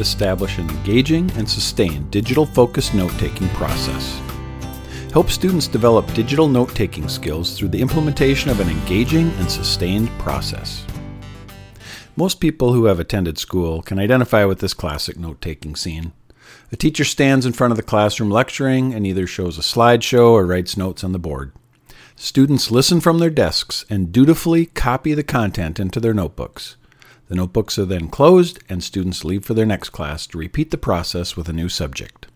establish an engaging and sustained digital focused note taking process. Help students develop digital note taking skills through the implementation of an engaging and sustained process. Most people who have attended school can identify with this classic note taking scene. A teacher stands in front of the classroom lecturing and either shows a slideshow or writes notes on the board. Students listen from their desks and dutifully copy the content into their notebooks. The notebooks are then closed, and students leave for their next class to repeat the process with a new subject.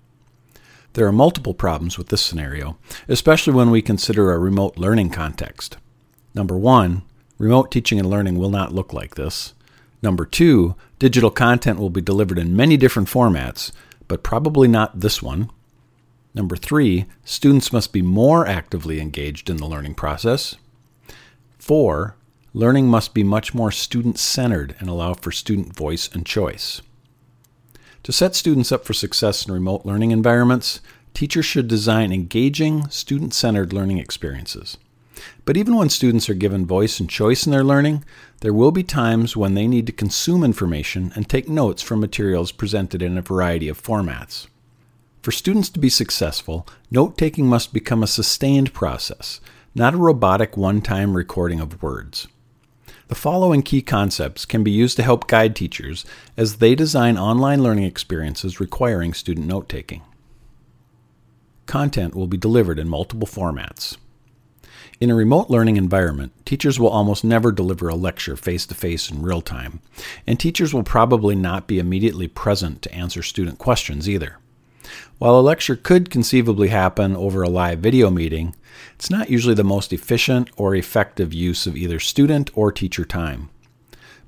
There are multiple problems with this scenario, especially when we consider a remote learning context. Number one, remote teaching and learning will not look like this. Number two, digital content will be delivered in many different formats, but probably not this one. Number three, students must be more actively engaged in the learning process. Four, learning must be much more student centered and allow for student voice and choice. To set students up for success in remote learning environments, teachers should design engaging, student centered learning experiences. But even when students are given voice and choice in their learning, there will be times when they need to consume information and take notes from materials presented in a variety of formats. For students to be successful, note taking must become a sustained process, not a robotic one time recording of words. The following key concepts can be used to help guide teachers as they design online learning experiences requiring student note taking. Content will be delivered in multiple formats. In a remote learning environment, teachers will almost never deliver a lecture face to face in real time, and teachers will probably not be immediately present to answer student questions either. While a lecture could conceivably happen over a live video meeting, it's not usually the most efficient or effective use of either student or teacher time.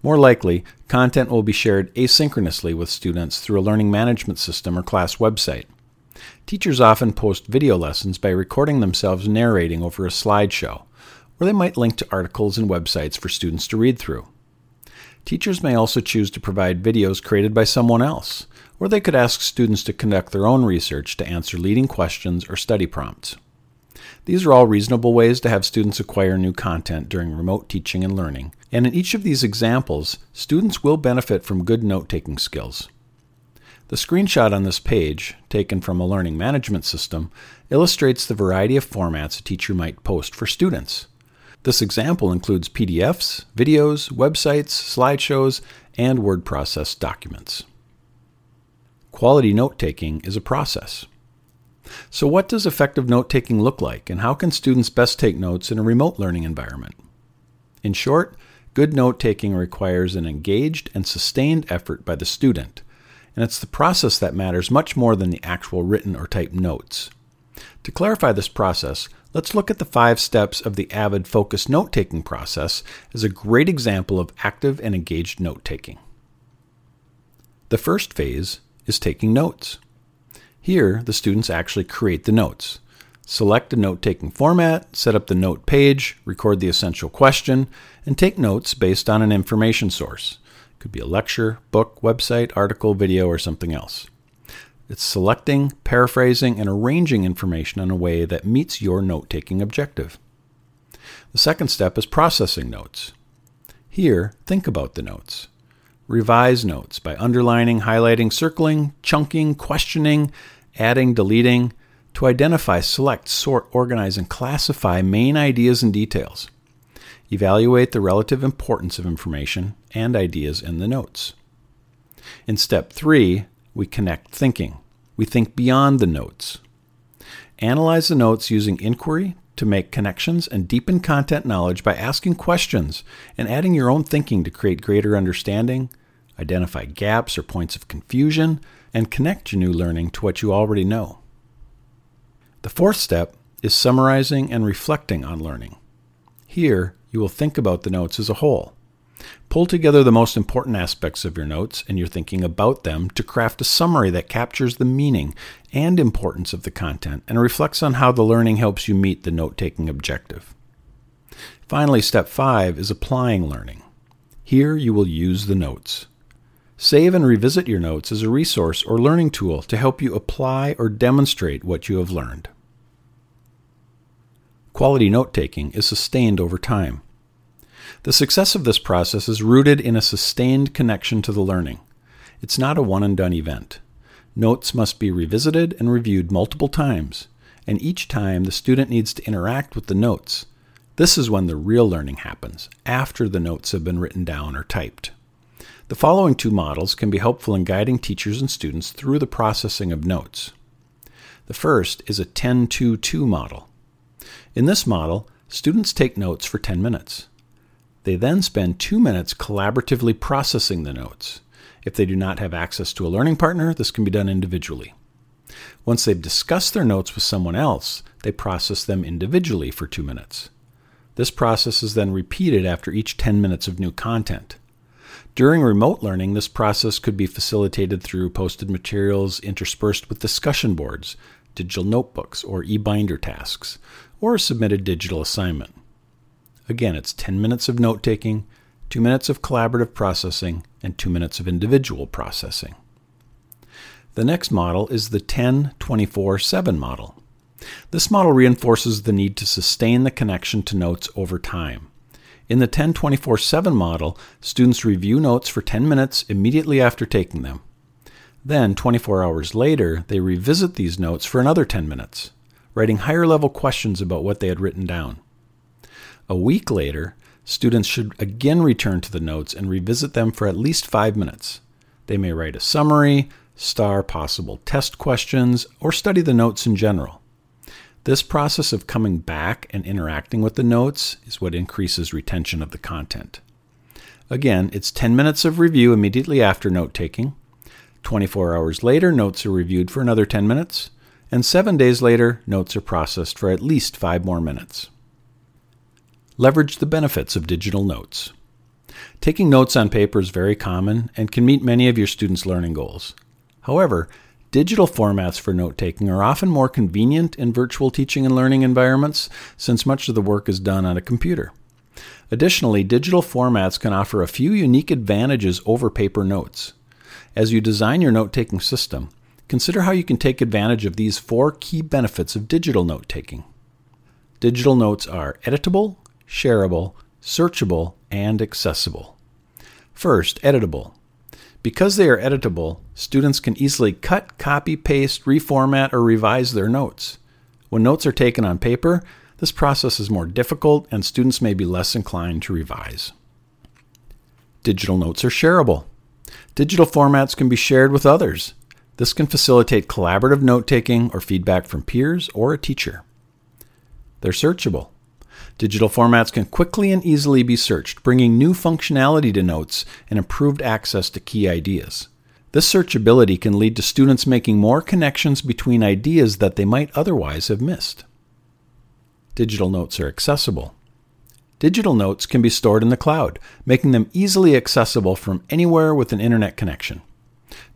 More likely, content will be shared asynchronously with students through a learning management system or class website. Teachers often post video lessons by recording themselves narrating over a slideshow, or they might link to articles and websites for students to read through. Teachers may also choose to provide videos created by someone else, or they could ask students to conduct their own research to answer leading questions or study prompts. These are all reasonable ways to have students acquire new content during remote teaching and learning, and in each of these examples, students will benefit from good note taking skills. The screenshot on this page, taken from a learning management system, illustrates the variety of formats a teacher might post for students. This example includes PDFs, videos, websites, slideshows, and word processed documents. Quality note taking is a process. So, what does effective note taking look like, and how can students best take notes in a remote learning environment? In short, good note taking requires an engaged and sustained effort by the student, and it's the process that matters much more than the actual written or typed notes. To clarify this process, let's look at the five steps of the AVID focused note taking process as a great example of active and engaged note taking. The first phase is taking notes. Here, the students actually create the notes. Select a note taking format, set up the note page, record the essential question, and take notes based on an information source. It could be a lecture, book, website, article, video, or something else. It's selecting, paraphrasing, and arranging information in a way that meets your note taking objective. The second step is processing notes. Here, think about the notes. Revise notes by underlining, highlighting, circling, chunking, questioning, adding, deleting to identify, select, sort, organize, and classify main ideas and details. Evaluate the relative importance of information and ideas in the notes. In step three, we connect thinking. We think beyond the notes. Analyze the notes using inquiry to make connections and deepen content knowledge by asking questions and adding your own thinking to create greater understanding, identify gaps or points of confusion, and connect your new learning to what you already know. The fourth step is summarizing and reflecting on learning. Here, you will think about the notes as a whole. Pull together the most important aspects of your notes and your thinking about them to craft a summary that captures the meaning and importance of the content and reflects on how the learning helps you meet the note taking objective. Finally, step five is applying learning. Here you will use the notes. Save and revisit your notes as a resource or learning tool to help you apply or demonstrate what you have learned. Quality note taking is sustained over time. The success of this process is rooted in a sustained connection to the learning. It's not a one and done event. Notes must be revisited and reviewed multiple times, and each time the student needs to interact with the notes. This is when the real learning happens, after the notes have been written down or typed. The following two models can be helpful in guiding teachers and students through the processing of notes. The first is a 10 2 2 model. In this model, students take notes for 10 minutes. They then spend two minutes collaboratively processing the notes. If they do not have access to a learning partner, this can be done individually. Once they've discussed their notes with someone else, they process them individually for two minutes. This process is then repeated after each 10 minutes of new content. During remote learning, this process could be facilitated through posted materials interspersed with discussion boards, digital notebooks, or e binder tasks, or a submitted digital assignment. Again, it's 10 minutes of note taking, 2 minutes of collaborative processing, and 2 minutes of individual processing. The next model is the 10 24 7 model. This model reinforces the need to sustain the connection to notes over time. In the 10 24 7 model, students review notes for 10 minutes immediately after taking them. Then, 24 hours later, they revisit these notes for another 10 minutes, writing higher level questions about what they had written down. A week later, students should again return to the notes and revisit them for at least five minutes. They may write a summary, star possible test questions, or study the notes in general. This process of coming back and interacting with the notes is what increases retention of the content. Again, it's 10 minutes of review immediately after note taking. 24 hours later, notes are reviewed for another 10 minutes. And seven days later, notes are processed for at least five more minutes. Leverage the benefits of digital notes. Taking notes on paper is very common and can meet many of your students' learning goals. However, Digital formats for note taking are often more convenient in virtual teaching and learning environments since much of the work is done on a computer. Additionally, digital formats can offer a few unique advantages over paper notes. As you design your note taking system, consider how you can take advantage of these four key benefits of digital note taking. Digital notes are editable, shareable, searchable, and accessible. First, editable. Because they are editable, students can easily cut, copy, paste, reformat, or revise their notes. When notes are taken on paper, this process is more difficult and students may be less inclined to revise. Digital notes are shareable. Digital formats can be shared with others. This can facilitate collaborative note taking or feedback from peers or a teacher. They're searchable. Digital formats can quickly and easily be searched, bringing new functionality to notes and improved access to key ideas. This searchability can lead to students making more connections between ideas that they might otherwise have missed. Digital notes are accessible. Digital notes can be stored in the cloud, making them easily accessible from anywhere with an internet connection.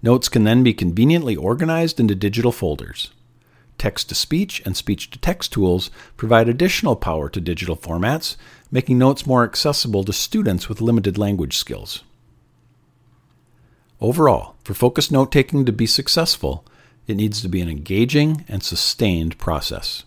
Notes can then be conveniently organized into digital folders. Text to speech and speech to text tools provide additional power to digital formats, making notes more accessible to students with limited language skills. Overall, for focused note taking to be successful, it needs to be an engaging and sustained process.